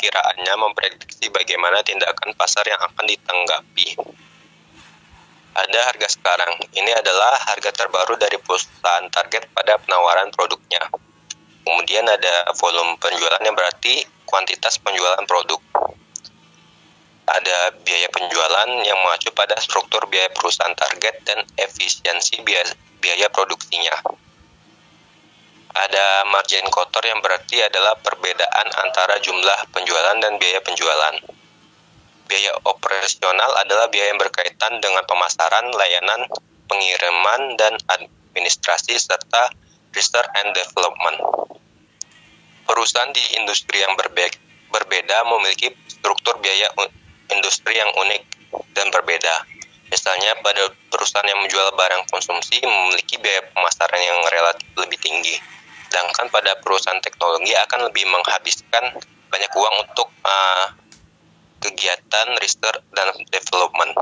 perkiraannya memprediksi bagaimana tindakan pasar yang akan ditanggapi. Ada harga sekarang. Ini adalah harga terbaru dari perusahaan target pada penawaran produknya. Kemudian ada volume penjualan yang berarti kuantitas penjualan produk. Ada biaya penjualan yang mengacu pada struktur biaya perusahaan target dan efisiensi biaya, biaya produksinya. Ada margin kotor yang berarti adalah perbedaan antara jumlah penjualan dan biaya penjualan. Biaya operasional adalah biaya yang berkaitan dengan pemasaran, layanan, pengiriman, dan administrasi serta research and development. Perusahaan di industri yang berbe berbeda memiliki struktur biaya industri yang unik dan berbeda. Misalnya pada perusahaan yang menjual barang konsumsi memiliki biaya pemasaran yang relatif lebih tinggi. Sedangkan pada perusahaan teknologi akan lebih menghabiskan banyak uang untuk uh, kegiatan research dan development.